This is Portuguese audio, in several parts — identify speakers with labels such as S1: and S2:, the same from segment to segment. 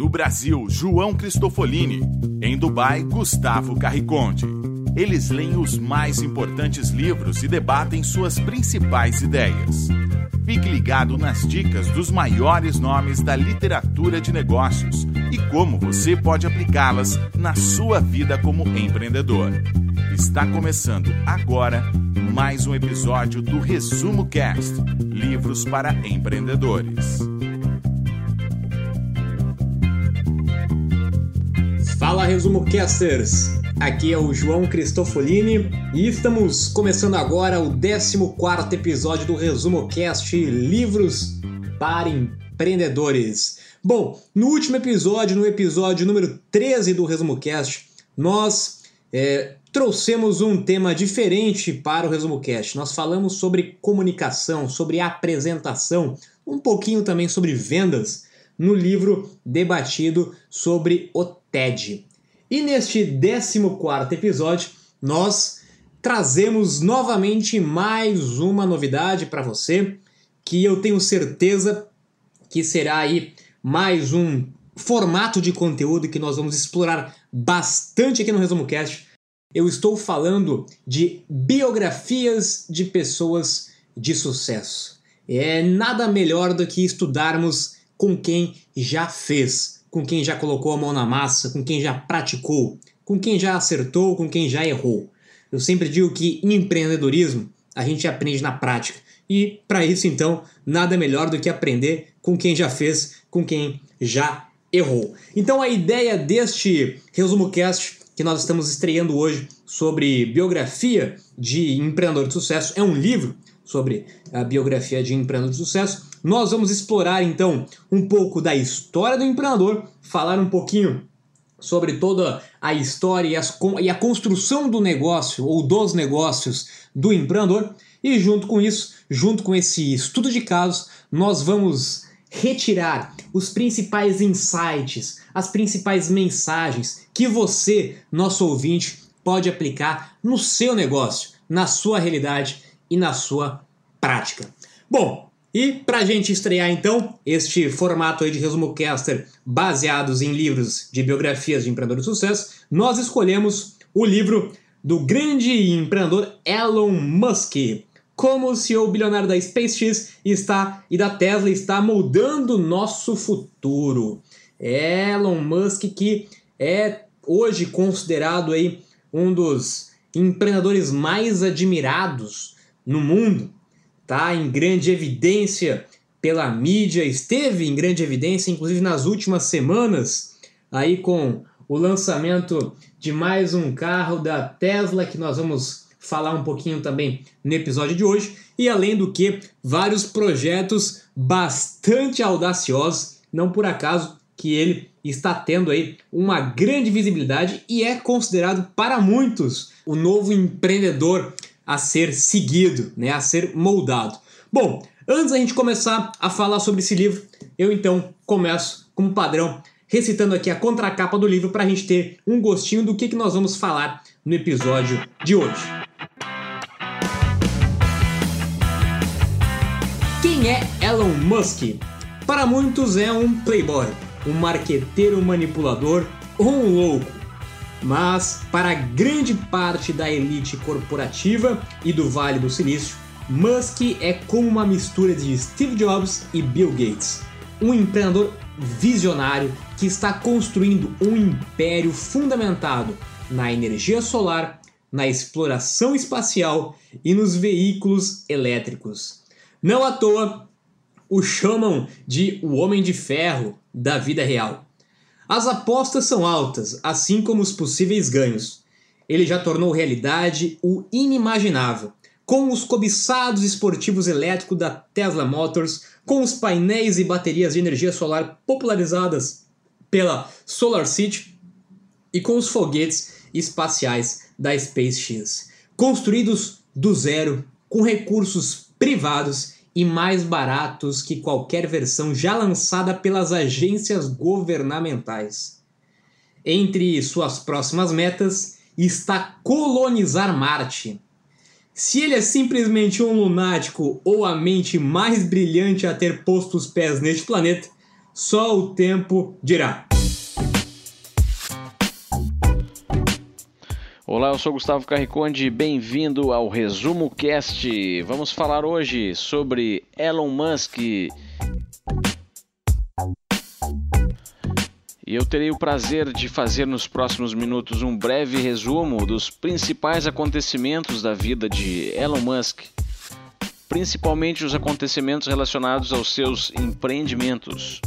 S1: No Brasil, João Cristofolini. Em Dubai, Gustavo Carriconde. Eles leem os mais importantes livros e debatem suas principais ideias. Fique ligado nas dicas dos maiores nomes da literatura de negócios e como você pode aplicá-las na sua vida como empreendedor. Está começando agora mais um episódio do Resumo Cast Livros para Empreendedores.
S2: Resumo Casters! Aqui é o João Cristofolini e estamos começando agora o 14 episódio do Resumo Cast Livros para Empreendedores. Bom, no último episódio, no episódio número 13 do Resumo Cast, nós é, trouxemos um tema diferente para o Resumo Cast. Nós falamos sobre comunicação, sobre apresentação, um pouquinho também sobre vendas no livro debatido sobre o TED. E neste 14 episódio, nós trazemos novamente mais uma novidade para você, que eu tenho certeza que será aí mais um formato de conteúdo que nós vamos explorar bastante aqui no Resumo Cast. Eu estou falando de biografias de pessoas de sucesso. É nada melhor do que estudarmos com quem já fez, com quem já colocou a mão na massa, com quem já praticou, com quem já acertou, com quem já errou. Eu sempre digo que em empreendedorismo a gente aprende na prática. E para isso, então, nada melhor do que aprender com quem já fez, com quem já errou. Então, a ideia deste resumo cast que nós estamos estreando hoje sobre biografia de empreendedor de sucesso é um livro sobre a biografia de empreendedor de sucesso nós vamos explorar então um pouco da história do empreendedor, falar um pouquinho sobre toda a história e, as, e a construção do negócio ou dos negócios do empreendedor. E junto com isso, junto com esse estudo de casos, nós vamos retirar os principais insights, as principais mensagens que você, nosso ouvinte, pode aplicar no seu negócio, na sua realidade e na sua prática. Bom, e para a gente estrear então este formato aí de resumo caster baseados em livros de biografias de empreendedores de sucesso, nós escolhemos o livro do grande empreendedor Elon Musk. Como o CEO bilionário da SpaceX está e da Tesla está moldando nosso futuro. Elon Musk que é hoje considerado aí um dos empreendedores mais admirados no mundo está em grande evidência pela mídia, esteve em grande evidência, inclusive nas últimas semanas, aí com o lançamento de mais um carro da Tesla, que nós vamos falar um pouquinho também no episódio de hoje, e além do que, vários projetos bastante audaciosos, não por acaso que ele está tendo aí uma grande visibilidade e é considerado para muitos o novo empreendedor a ser seguido, né, a ser moldado. Bom, antes da gente começar a falar sobre esse livro, eu então começo, como padrão, recitando aqui a contracapa do livro para a gente ter um gostinho do que, que nós vamos falar no episódio de hoje. Quem é Elon Musk? Para muitos é um playboy, um marqueteiro manipulador ou um louco mas para grande parte da elite corporativa e do Vale do Silício, Musk é como uma mistura de Steve Jobs e Bill Gates, um empreendedor visionário que está construindo um império fundamentado na energia solar, na exploração espacial e nos veículos elétricos. Não à toa o chamam de o Homem de Ferro da vida real. As apostas são altas, assim como os possíveis ganhos. Ele já tornou realidade o inimaginável, com os cobiçados esportivos elétricos da Tesla Motors, com os painéis e baterias de energia solar popularizadas pela SolarCity e com os foguetes espaciais da SpaceX, construídos do zero, com recursos privados e mais baratos que qualquer versão já lançada pelas agências governamentais. Entre suas próximas metas está colonizar Marte. Se ele é simplesmente um lunático ou a mente mais brilhante a ter posto os pés neste planeta, só o tempo dirá.
S3: Olá, eu sou Gustavo Carriconde, bem-vindo ao Resumo Cast. Vamos falar hoje sobre Elon Musk. E eu terei o prazer de fazer nos próximos minutos um breve resumo dos principais acontecimentos da vida de Elon Musk, principalmente os acontecimentos relacionados aos seus empreendimentos,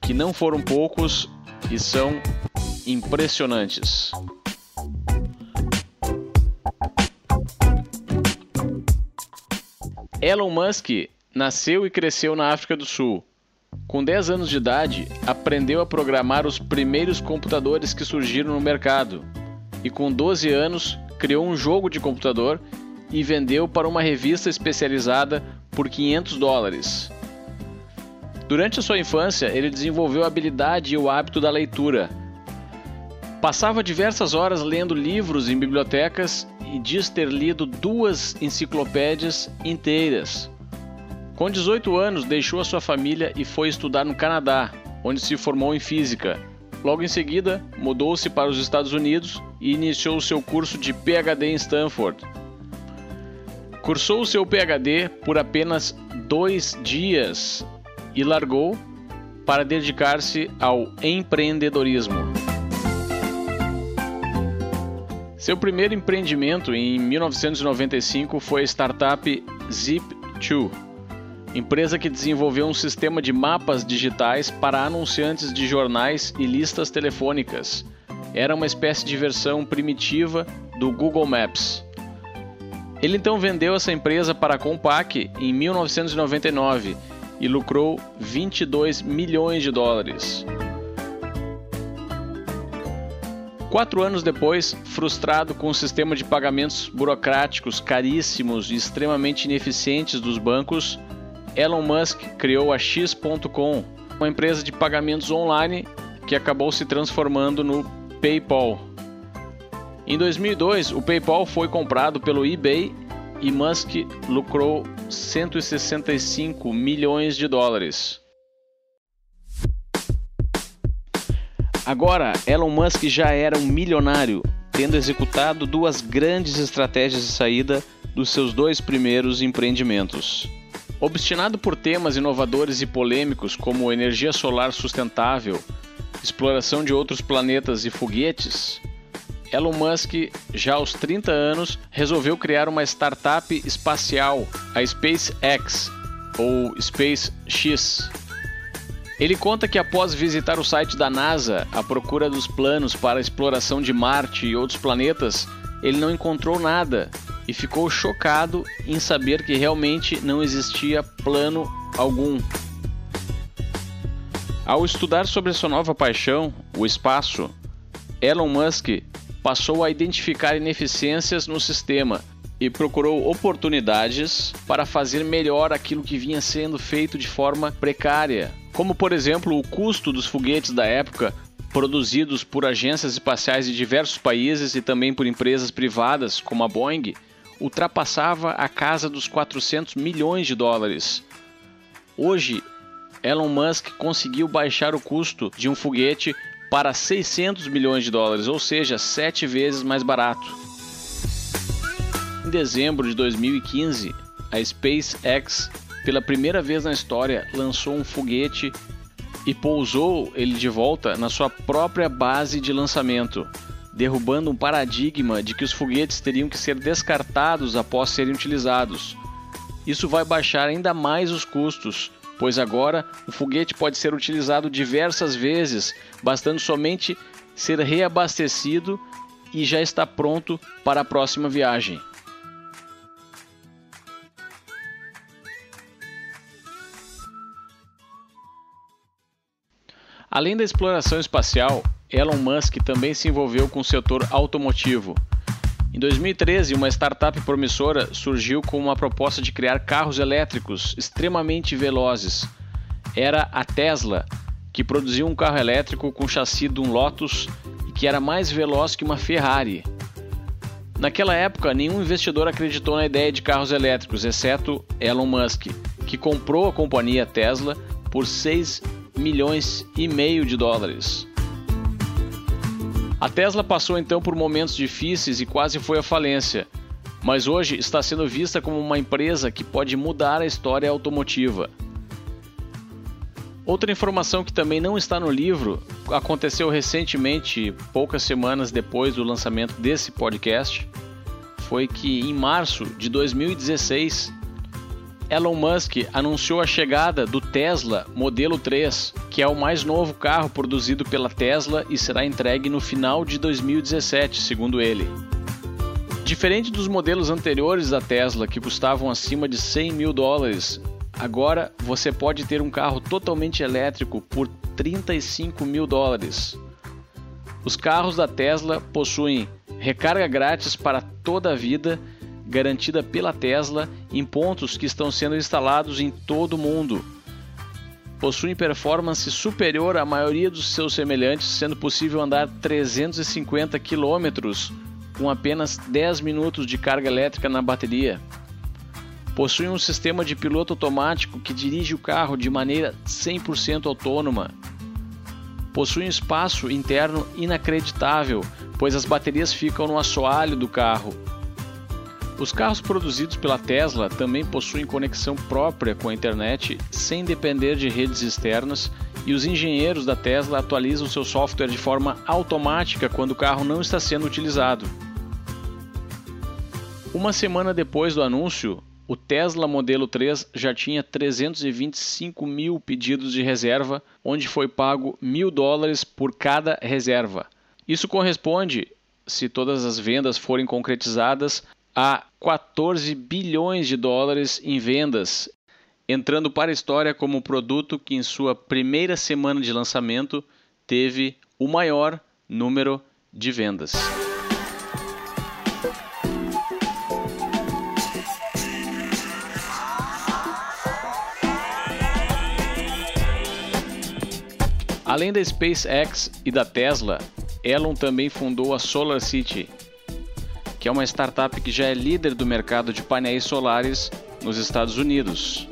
S3: que não foram poucos e são impressionantes. Elon Musk nasceu e cresceu na África do Sul. Com 10 anos de idade, aprendeu a programar os primeiros computadores que surgiram no mercado. E com 12 anos, criou um jogo de computador e vendeu para uma revista especializada por 500 dólares. Durante a sua infância, ele desenvolveu a habilidade e o hábito da leitura. Passava diversas horas lendo livros em bibliotecas diz ter lido duas enciclopédias inteiras. Com 18 anos, deixou a sua família e foi estudar no Canadá, onde se formou em física. Logo em seguida, mudou-se para os Estados Unidos e iniciou seu curso de PhD em Stanford. Cursou o seu PhD por apenas dois dias e largou para dedicar-se ao empreendedorismo. Seu primeiro empreendimento em 1995 foi a startup Zip2, empresa que desenvolveu um sistema de mapas digitais para anunciantes de jornais e listas telefônicas. Era uma espécie de versão primitiva do Google Maps. Ele então vendeu essa empresa para a Compaq em 1999 e lucrou 22 milhões de dólares. Quatro anos depois, frustrado com o sistema de pagamentos burocráticos caríssimos e extremamente ineficientes dos bancos, Elon Musk criou a X.com, uma empresa de pagamentos online que acabou se transformando no PayPal. Em 2002, o PayPal foi comprado pelo eBay e Musk lucrou 165 milhões de dólares. Agora, Elon Musk já era um milionário, tendo executado duas grandes estratégias de saída dos seus dois primeiros empreendimentos. Obstinado por temas inovadores e polêmicos como energia solar sustentável, exploração de outros planetas e foguetes, Elon Musk, já aos 30 anos, resolveu criar uma startup espacial, a SpaceX ou SpaceX ele conta que após visitar o site da NASA à procura dos planos para a exploração de Marte e outros planetas, ele não encontrou nada e ficou chocado em saber que realmente não existia plano algum. Ao estudar sobre sua nova paixão, o espaço, Elon Musk passou a identificar ineficiências no sistema e procurou oportunidades para fazer melhor aquilo que vinha sendo feito de forma precária como por exemplo o custo dos foguetes da época produzidos por agências espaciais de diversos países e também por empresas privadas como a Boeing ultrapassava a casa dos 400 milhões de dólares. Hoje, Elon Musk conseguiu baixar o custo de um foguete para 600 milhões de dólares, ou seja, sete vezes mais barato. Em dezembro de 2015, a SpaceX pela primeira vez na história, lançou um foguete e pousou ele de volta na sua própria base de lançamento, derrubando um paradigma de que os foguetes teriam que ser descartados após serem utilizados. Isso vai baixar ainda mais os custos, pois agora o foguete pode ser utilizado diversas vezes, bastando somente ser reabastecido e já está pronto para a próxima viagem. Além da exploração espacial, Elon Musk também se envolveu com o setor automotivo. Em 2013, uma startup promissora surgiu com uma proposta de criar carros elétricos extremamente velozes. Era a Tesla, que produziu um carro elétrico com chassi de um Lotus e que era mais veloz que uma Ferrari. Naquela época, nenhum investidor acreditou na ideia de carros elétricos, exceto Elon Musk, que comprou a companhia Tesla por 6 milhões e meio de dólares. A Tesla passou então por momentos difíceis e quase foi à falência, mas hoje está sendo vista como uma empresa que pode mudar a história automotiva. Outra informação que também não está no livro aconteceu recentemente, poucas semanas depois do lançamento desse podcast, foi que em março de 2016 Elon Musk anunciou a chegada do Tesla Modelo 3, que é o mais novo carro produzido pela Tesla e será entregue no final de 2017, segundo ele. Diferente dos modelos anteriores da Tesla, que custavam acima de 100 mil dólares, agora você pode ter um carro totalmente elétrico por 35 mil dólares. Os carros da Tesla possuem recarga grátis para toda a vida garantida pela Tesla em pontos que estão sendo instalados em todo o mundo. Possuem performance superior à maioria dos seus semelhantes, sendo possível andar 350 km com apenas 10 minutos de carga elétrica na bateria. Possui um sistema de piloto automático que dirige o carro de maneira 100% autônoma. Possui um espaço interno inacreditável, pois as baterias ficam no assoalho do carro os carros produzidos pela Tesla também possuem conexão própria com a internet sem depender de redes externas e os engenheiros da Tesla atualizam seu software de forma automática quando o carro não está sendo utilizado. Uma semana depois do anúncio, o Tesla Modelo 3 já tinha 325 mil pedidos de reserva, onde foi pago mil dólares por cada reserva. Isso corresponde, se todas as vendas forem concretizadas, a 14 bilhões de dólares em vendas, entrando para a história como o produto que em sua primeira semana de lançamento teve o maior número de vendas. Além da SpaceX e da Tesla, Elon também fundou a Solar City, que é uma startup que já é líder do mercado de painéis solares nos Estados Unidos.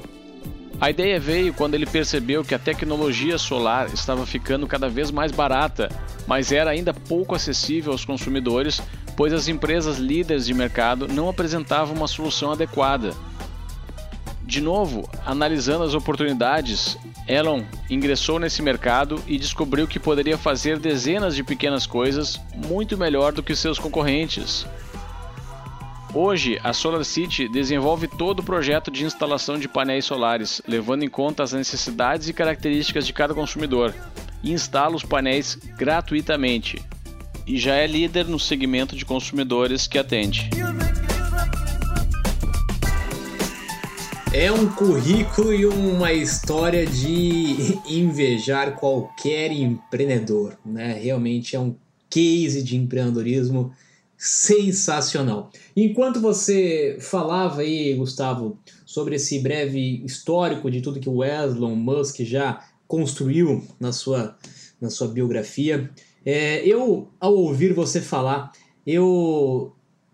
S3: A ideia veio quando ele percebeu que a tecnologia solar estava ficando cada vez mais barata, mas era ainda pouco acessível aos consumidores, pois as empresas líderes de mercado não apresentavam uma solução adequada. De novo, analisando as oportunidades, Elon ingressou nesse mercado e descobriu que poderia fazer dezenas de pequenas coisas muito melhor do que seus concorrentes. Hoje, a Solar City desenvolve todo o projeto de instalação de painéis solares, levando em conta as necessidades e características de cada consumidor, e instala os painéis gratuitamente. E já é líder no segmento de consumidores que atende.
S2: É um currículo e uma história de invejar qualquer empreendedor, né? Realmente é um case de empreendedorismo sensacional. Enquanto você falava aí, Gustavo, sobre esse breve histórico de tudo que o Elon Musk já construiu na sua, na sua biografia, é, eu, ao ouvir você falar, eu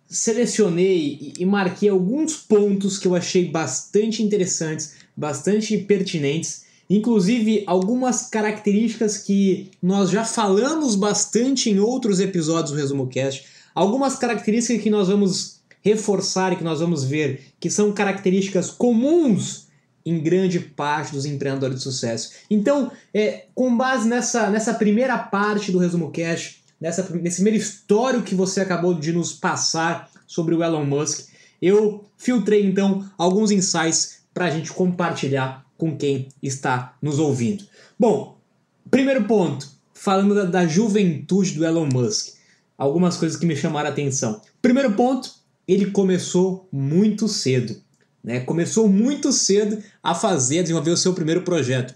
S2: selecionei e marquei alguns pontos que eu achei bastante interessantes, bastante pertinentes, inclusive algumas características que nós já falamos bastante em outros episódios do Resumo Cast Algumas características que nós vamos reforçar e que nós vamos ver que são características comuns em grande parte dos empreendedores de sucesso. Então, é, com base nessa, nessa primeira parte do Resumo Cash, nessa, nesse primeiro histórico que você acabou de nos passar sobre o Elon Musk, eu filtrei então alguns insights para a gente compartilhar com quem está nos ouvindo. Bom, primeiro ponto, falando da, da juventude do Elon Musk algumas coisas que me chamaram a atenção. Primeiro ponto, ele começou muito cedo. Né? Começou muito cedo a fazer, a desenvolver o seu primeiro projeto.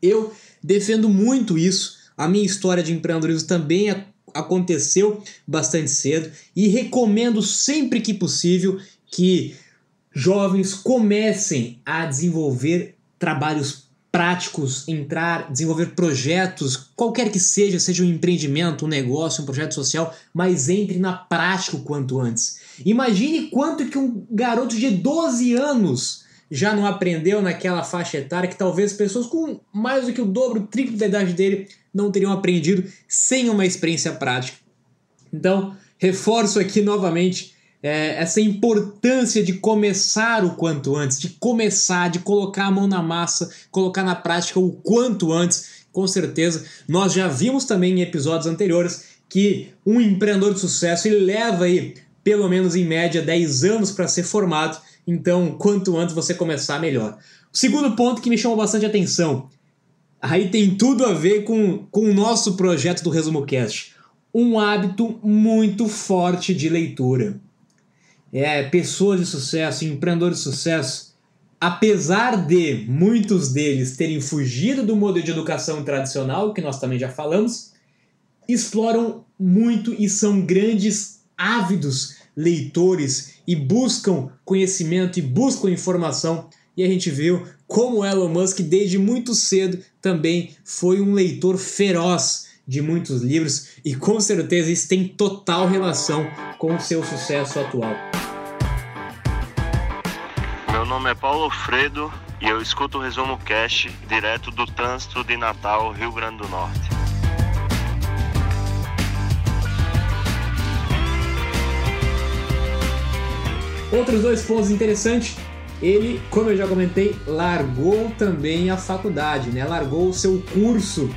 S2: Eu defendo muito isso. A minha história de empreendedorismo também aconteceu bastante cedo e recomendo sempre que possível que jovens comecem a desenvolver trabalhos práticos, entrar, desenvolver projetos, qualquer que seja, seja um empreendimento, um negócio, um projeto social, mas entre na prática o quanto antes. Imagine quanto que um garoto de 12 anos já não aprendeu naquela faixa etária que talvez pessoas com mais do que o dobro, o triplo da idade dele não teriam aprendido sem uma experiência prática. Então, reforço aqui novamente é, essa importância de começar o quanto antes, de começar, de colocar a mão na massa, colocar na prática o quanto antes. Com certeza, nós já vimos também em episódios anteriores que um empreendedor de sucesso ele leva aí pelo menos em média 10 anos para ser formado, então quanto antes você começar, melhor. O segundo ponto que me chamou bastante atenção, aí tem tudo a ver com, com o nosso projeto do Resumo Cast, um hábito muito forte de leitura é, pessoas de sucesso, empreendedores de sucesso, apesar de muitos deles terem fugido do modelo de educação tradicional, que nós também já falamos, exploram muito e são grandes ávidos leitores e buscam conhecimento e buscam informação. E a gente viu como Elon Musk, desde muito cedo, também foi um leitor feroz de muitos livros e com certeza isso tem total relação com o seu sucesso atual.
S4: Meu nome é Paulo Alfredo e eu escuto o Resumo Cast direto do trânsito de Natal, Rio Grande do Norte.
S2: Outros dois pontos interessantes. Ele, como eu já comentei, largou também a faculdade, né? Largou o seu curso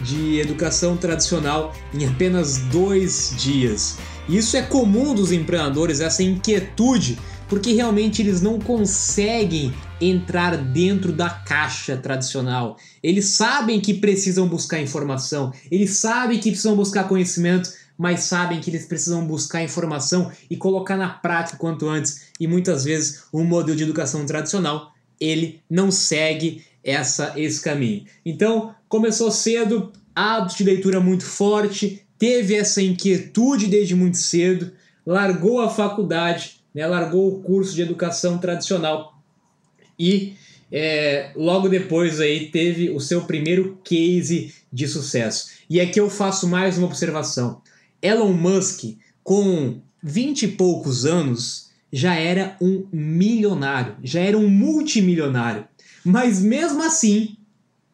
S2: de educação tradicional em apenas dois dias. Isso é comum dos empreendedores, essa inquietude, porque realmente eles não conseguem entrar dentro da caixa tradicional. Eles sabem que precisam buscar informação, eles sabem que precisam buscar conhecimento, mas sabem que eles precisam buscar informação e colocar na prática quanto antes. E muitas vezes o modelo de educação tradicional ele não segue essa esse caminho. Então, começou cedo, hábito de leitura muito forte, teve essa inquietude desde muito cedo, largou a faculdade, né, largou o curso de educação tradicional e é, logo depois aí teve o seu primeiro case de sucesso. E aqui eu faço mais uma observação. Elon Musk, com 20 e poucos anos, já era um milionário, já era um multimilionário. Mas mesmo assim,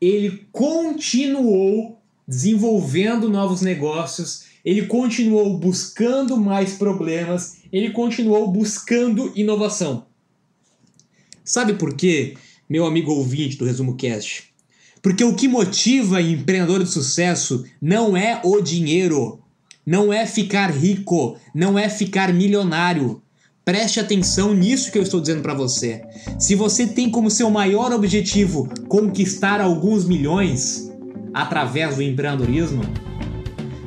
S2: ele continuou desenvolvendo novos negócios, ele continuou buscando mais problemas, ele continuou buscando inovação. Sabe por quê, meu amigo ouvinte do Resumo Cast? Porque o que motiva empreendedor de sucesso não é o dinheiro, não é ficar rico, não é ficar milionário. Preste atenção nisso que eu estou dizendo para você. Se você tem como seu maior objetivo conquistar alguns milhões através do empreendedorismo,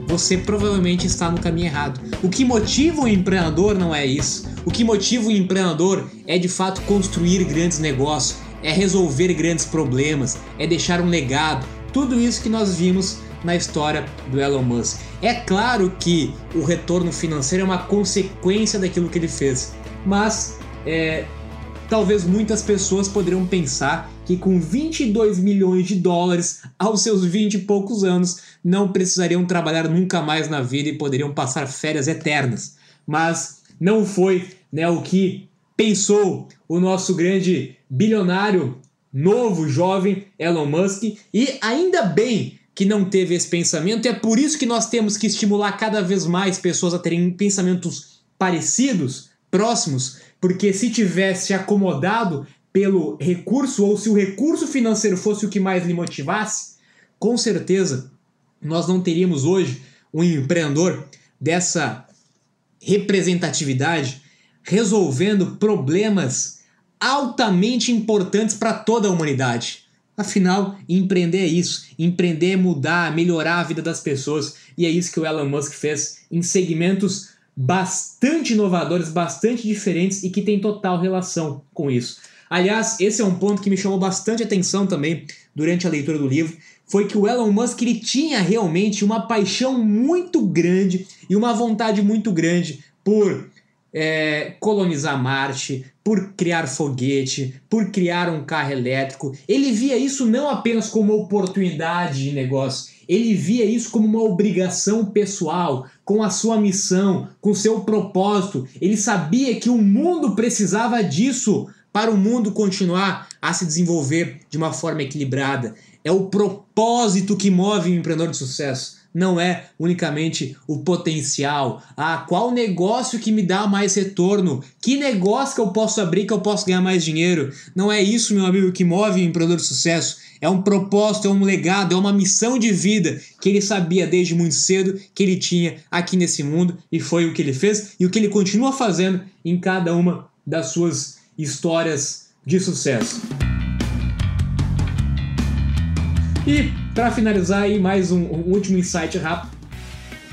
S2: você provavelmente está no caminho errado. O que motiva o empreendedor não é isso. O que motiva o empreendedor é de fato construir grandes negócios, é resolver grandes problemas, é deixar um legado. Tudo isso que nós vimos na história do Elon Musk. É claro que o retorno financeiro é uma consequência daquilo que ele fez, mas é, talvez muitas pessoas poderiam pensar que com 22 milhões de dólares aos seus 20 e poucos anos não precisariam trabalhar nunca mais na vida e poderiam passar férias eternas. Mas não foi né, o que pensou o nosso grande bilionário novo, jovem Elon Musk, e ainda bem que não teve esse pensamento, é por isso que nós temos que estimular cada vez mais pessoas a terem pensamentos parecidos, próximos, porque se tivesse acomodado pelo recurso, ou se o recurso financeiro fosse o que mais lhe motivasse, com certeza nós não teríamos hoje um empreendedor dessa representatividade resolvendo problemas altamente importantes para toda a humanidade. Afinal, empreender é isso. Empreender é mudar, melhorar a vida das pessoas. E é isso que o Elon Musk fez em segmentos bastante inovadores, bastante diferentes e que tem total relação com isso. Aliás, esse é um ponto que me chamou bastante atenção também durante a leitura do livro, foi que o Elon Musk ele tinha realmente uma paixão muito grande e uma vontade muito grande por é, colonizar Marte, por criar foguete, por criar um carro elétrico. Ele via isso não apenas como oportunidade de negócio, ele via isso como uma obrigação pessoal, com a sua missão, com seu propósito. Ele sabia que o mundo precisava disso para o mundo continuar a se desenvolver de uma forma equilibrada. É o propósito que move o empreendedor de sucesso. Não é unicamente o potencial. Ah, qual negócio que me dá mais retorno? Que negócio que eu posso abrir que eu posso ganhar mais dinheiro? Não é isso, meu amigo, que move o empreendedor de sucesso. É um propósito, é um legado, é uma missão de vida que ele sabia desde muito cedo que ele tinha aqui nesse mundo e foi o que ele fez e o que ele continua fazendo em cada uma das suas histórias de sucesso. E para finalizar aí mais um, um, último insight rápido,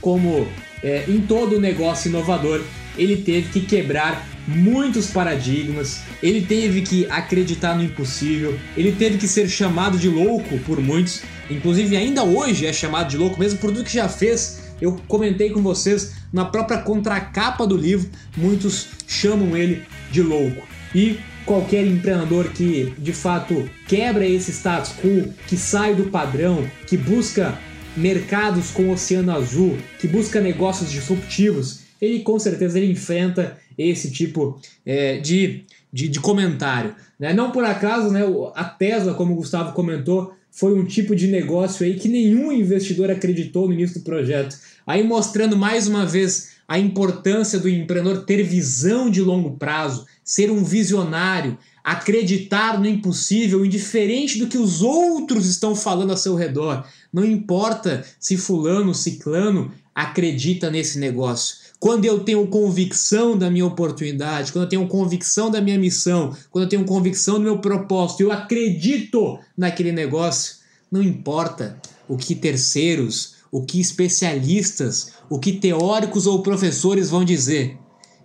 S2: como é, em todo negócio inovador, ele teve que quebrar muitos paradigmas, ele teve que acreditar no impossível, ele teve que ser chamado de louco por muitos, inclusive ainda hoje é chamado de louco, mesmo por tudo que já fez. Eu comentei com vocês na própria contracapa do livro, muitos chamam ele de louco. E qualquer empreendedor que de fato quebra esse status quo, que sai do padrão, que busca mercados com oceano azul, que busca negócios disruptivos, ele com certeza ele enfrenta esse tipo é, de, de, de, comentário. Né? Não por acaso, né, a Tesla, como o Gustavo comentou, foi um tipo de negócio aí que nenhum investidor acreditou no início do projeto. Aí mostrando mais uma vez a importância do empreendedor ter visão de longo prazo, ser um visionário, acreditar no impossível, indiferente do que os outros estão falando a seu redor. Não importa se fulano, ciclano acredita nesse negócio. Quando eu tenho convicção da minha oportunidade, quando eu tenho convicção da minha missão, quando eu tenho convicção do meu propósito, eu acredito naquele negócio, não importa o que terceiros, o que especialistas, o que teóricos ou professores vão dizer.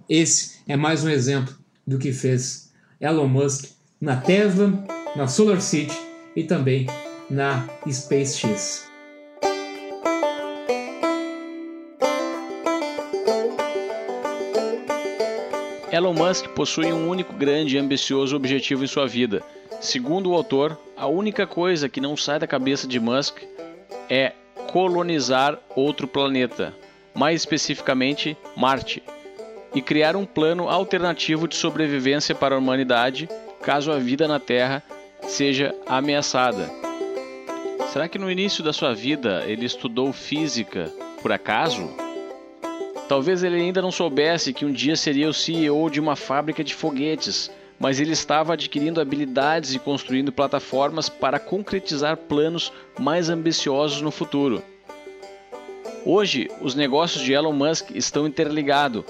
S2: Esse é mais um exemplo do que fez Elon Musk na Tesla, na Solar City e também na SpaceX.
S3: Elon Musk possui um único grande e ambicioso objetivo em sua vida. Segundo o autor, a única coisa que não sai da cabeça de Musk é colonizar outro planeta, mais especificamente Marte, e criar um plano alternativo de sobrevivência para a humanidade caso a vida na Terra seja ameaçada. Será que no início da sua vida ele estudou física por acaso? Talvez ele ainda não soubesse que um dia seria o CEO de uma fábrica de foguetes, mas ele estava adquirindo habilidades e construindo plataformas para concretizar planos mais ambiciosos no futuro. Hoje, os negócios de Elon Musk estão interligados.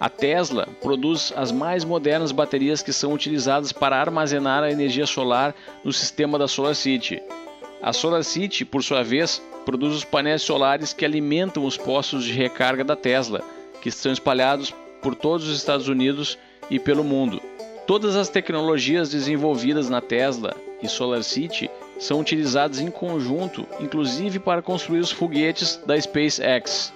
S3: A Tesla produz as mais modernas baterias que são utilizadas para armazenar a energia solar no sistema da Solar City. A Solar City, por sua vez, produz os painéis solares que alimentam os postos de recarga da Tesla, que estão espalhados por todos os Estados Unidos e pelo mundo. Todas as tecnologias desenvolvidas na Tesla e SolarCity são utilizadas em conjunto, inclusive para construir os foguetes da SpaceX.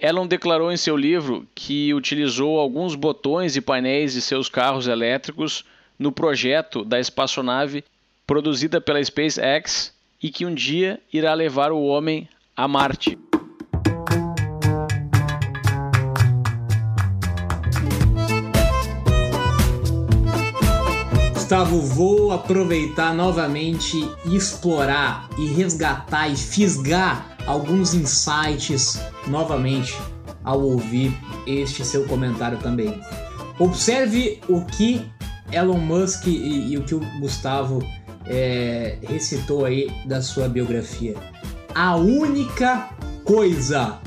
S3: Elon declarou em seu livro que utilizou alguns botões e painéis de seus carros elétricos no projeto da espaçonave produzida pela SpaceX e que um dia irá levar o homem a Marte.
S2: Gustavo, vou aproveitar novamente explorar e resgatar e fisgar alguns insights novamente ao ouvir este seu comentário também. Observe o que Elon Musk e, e o que o Gustavo é, recitou aí da sua biografia. A única coisa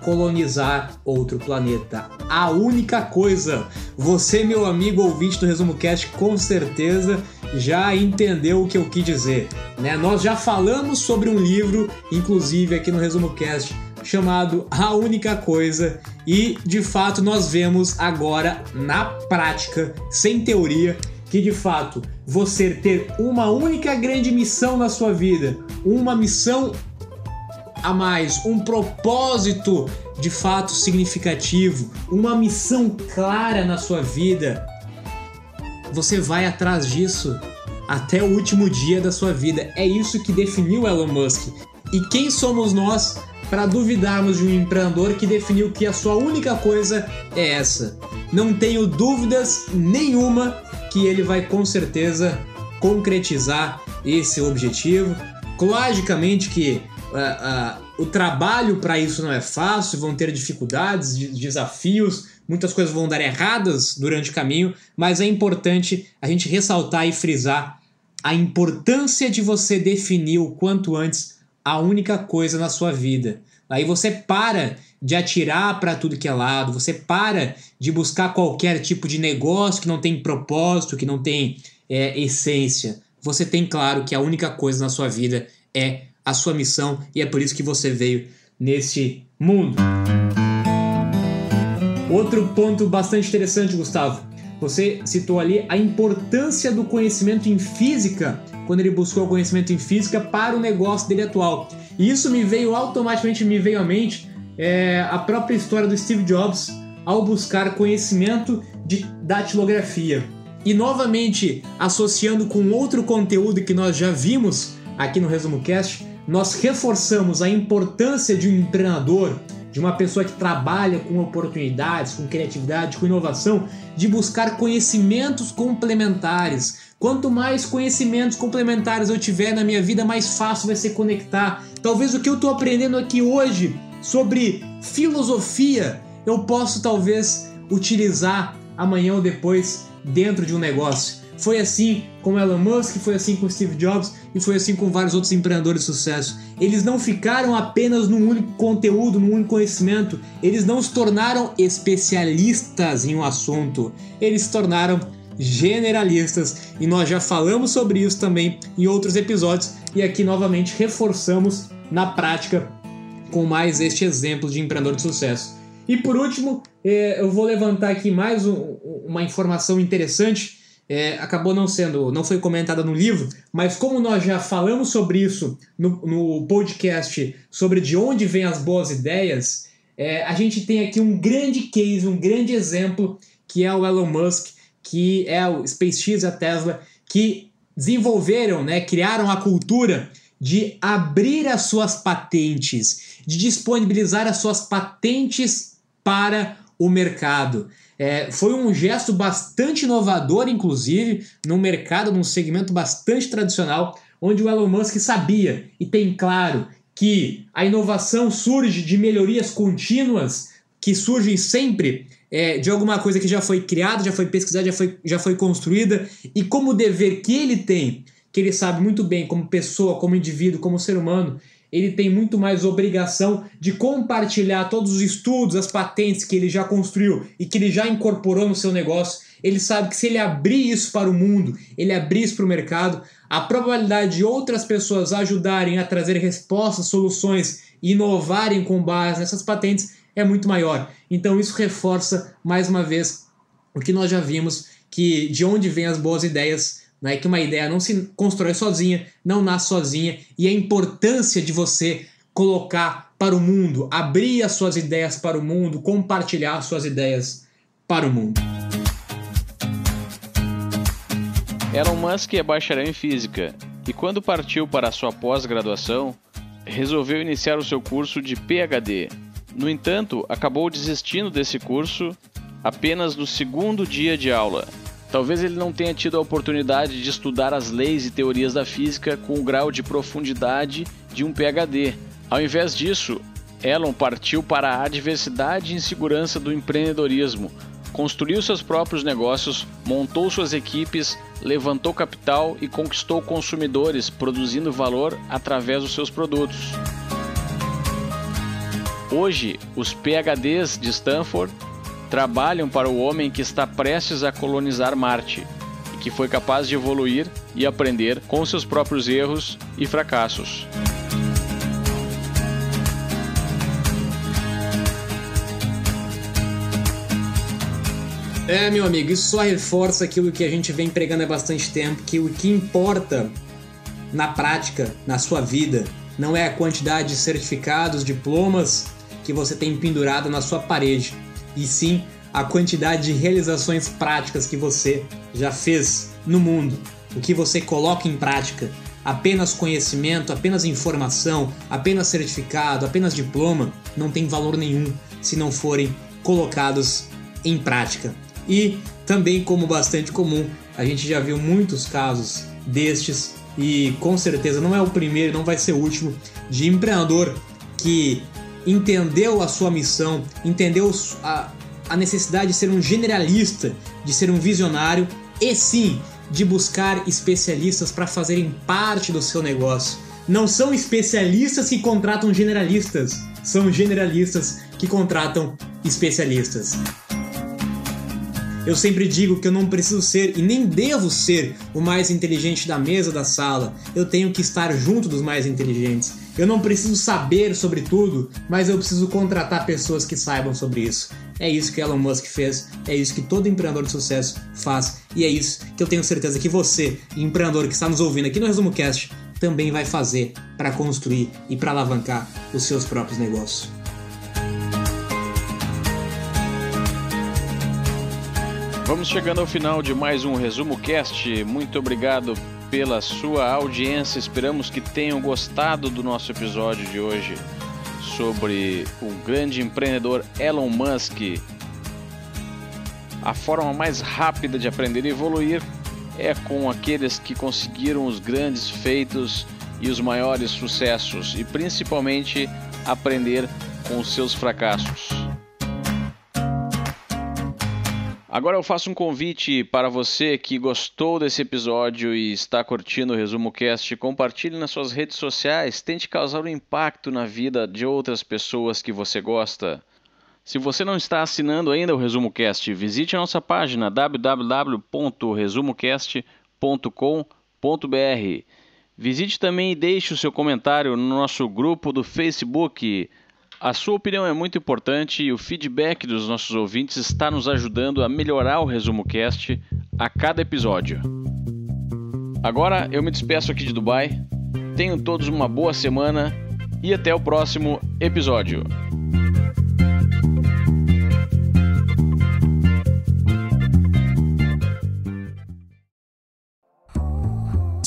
S2: colonizar outro planeta. A única coisa. Você, meu amigo ouvinte do Resumo Cast, com certeza já entendeu o que eu quis dizer. Né? Nós já falamos sobre um livro, inclusive aqui no Resumo Cast, chamado A Única Coisa, e de fato nós vemos agora na prática, sem teoria, que de fato você ter uma única grande missão na sua vida, uma missão a mais, um propósito de fato significativo, uma missão clara na sua vida, você vai atrás disso até o último dia da sua vida. É isso que definiu Elon Musk. E quem somos nós para duvidarmos de um empreendedor que definiu que a sua única coisa é essa? Não tenho dúvidas nenhuma que ele vai com certeza concretizar esse objetivo. Logicamente que uh, uh, o trabalho para isso não é fácil, vão ter dificuldades, desafios, muitas coisas vão dar erradas durante o caminho, mas é importante a gente ressaltar e frisar a importância de você definir o quanto antes a única coisa na sua vida. Aí você para de atirar para tudo que é lado, você para de buscar qualquer tipo de negócio que não tem propósito, que não tem é, essência. Você tem claro que a única coisa na sua vida é a sua missão e é por isso que você veio neste mundo. Outro ponto bastante interessante, Gustavo. Você citou ali a importância do conhecimento em física quando ele buscou o conhecimento em física para o negócio dele atual. E isso me veio automaticamente me veio à mente é, a própria história do Steve Jobs ao buscar conhecimento de datilografia. E novamente associando com outro conteúdo que nós já vimos aqui no Resumo Cast, nós reforçamos a importância de um treinador, de uma pessoa que trabalha com oportunidades, com criatividade, com inovação, de buscar conhecimentos complementares. Quanto mais conhecimentos complementares eu tiver na minha vida, mais fácil vai ser conectar. Talvez o que eu estou aprendendo aqui hoje sobre filosofia eu posso talvez utilizar amanhã ou depois dentro de um negócio. Foi assim com Elon Musk, foi assim com Steve Jobs e foi assim com vários outros empreendedores de sucesso. Eles não ficaram apenas num único conteúdo, num único conhecimento, eles não se tornaram especialistas em um assunto, eles se tornaram generalistas. E nós já falamos sobre isso também em outros episódios. E aqui novamente reforçamos na prática com mais este exemplo de empreendedor de sucesso. E por último, é, eu vou levantar aqui mais uma informação interessante é, acabou não sendo, não foi comentada no livro, mas como nós já falamos sobre isso no, no podcast sobre de onde vêm as boas ideias, é, a gente tem aqui um grande case, um grande exemplo que é o Elon Musk, que é o SpaceX a Tesla, que desenvolveram, né, criaram a cultura de abrir as suas patentes, de disponibilizar as suas patentes para o mercado. É, foi um gesto bastante inovador, inclusive, num mercado, num segmento bastante tradicional, onde o Elon Musk sabia e tem claro que a inovação surge de melhorias contínuas que surgem sempre é, de alguma coisa que já foi criada, já foi pesquisada, já foi, já foi construída, e como dever que ele tem, que ele sabe muito bem como pessoa, como indivíduo, como ser humano, ele tem muito mais obrigação de compartilhar todos os estudos, as patentes que ele já construiu e que ele já incorporou no seu negócio. Ele sabe que se ele abrir isso para o mundo, ele abrir isso para o mercado, a probabilidade de outras pessoas ajudarem a trazer respostas, soluções e inovarem com base nessas patentes é muito maior. Então isso reforça mais uma vez o que nós já vimos que de onde vêm as boas ideias né? que uma ideia não se constrói sozinha, não nasce sozinha, e a importância de você colocar para o mundo, abrir as suas ideias para o mundo, compartilhar as suas ideias para o mundo.
S3: Elon Musk é bacharel em física e, quando partiu para sua pós-graduação, resolveu iniciar o seu curso de PhD. No entanto, acabou desistindo desse curso apenas no segundo dia de aula Talvez ele não tenha tido a oportunidade de estudar as leis e teorias da física com o grau de profundidade de um PhD. Ao invés disso, Elon partiu para a adversidade e insegurança do empreendedorismo, construiu seus próprios negócios, montou suas equipes, levantou capital e conquistou consumidores, produzindo valor através dos seus produtos. Hoje, os PhDs de Stanford trabalham para o homem que está prestes a colonizar Marte e que foi capaz de evoluir e aprender com seus próprios erros e fracassos.
S2: É, meu amigo, isso só reforça aquilo que a gente vem pregando há bastante tempo, que o que importa na prática, na sua vida, não é a quantidade de certificados, diplomas que você tem pendurado na sua parede, e sim a quantidade de realizações práticas que você já fez no mundo, o que você coloca em prática. Apenas conhecimento, apenas informação, apenas certificado, apenas diploma não tem valor nenhum se não forem colocados em prática. E também, como bastante comum, A gente já viu muitos casos destes e com certeza não é o primeiro, não vai ser o último de empreendedor que entendeu a sua missão, entendeu a, a necessidade de ser um generalista, de ser um visionário e sim de buscar especialistas para fazerem parte do seu negócio. Não são especialistas que contratam generalistas, são generalistas que contratam especialistas. Eu sempre digo que eu não preciso ser e nem devo ser o mais inteligente da mesa da sala. Eu tenho que estar junto dos mais inteligentes. Eu não preciso saber sobre tudo, mas eu preciso contratar pessoas que saibam sobre isso. É isso que Elon Musk fez, é isso que todo empreendedor de sucesso faz e é isso que eu tenho certeza que você, empreendedor que está nos ouvindo aqui no Resumo Cast, também vai fazer para construir e para alavancar os seus próprios negócios.
S3: Vamos chegando ao final de mais um Resumo Cast. Muito obrigado pela sua audiência. Esperamos que tenham gostado do nosso episódio de hoje sobre o grande empreendedor Elon Musk. A forma mais rápida de aprender e evoluir é com aqueles que conseguiram os grandes feitos e os maiores sucessos, e principalmente aprender com os seus fracassos. Agora eu faço um convite para você que gostou desse episódio e está curtindo o Resumo Cast, compartilhe nas suas redes sociais, tente causar um impacto na vida de outras pessoas que você gosta. Se você não está assinando ainda o Resumo Cast, visite a nossa página www.resumocast.com.br. Visite também e deixe o seu comentário no nosso grupo do Facebook a sua opinião é muito importante e o feedback dos nossos ouvintes está nos ajudando a melhorar o Resumo Cast a cada episódio. Agora eu me despeço aqui de Dubai. Tenham todos uma boa semana e até o próximo episódio.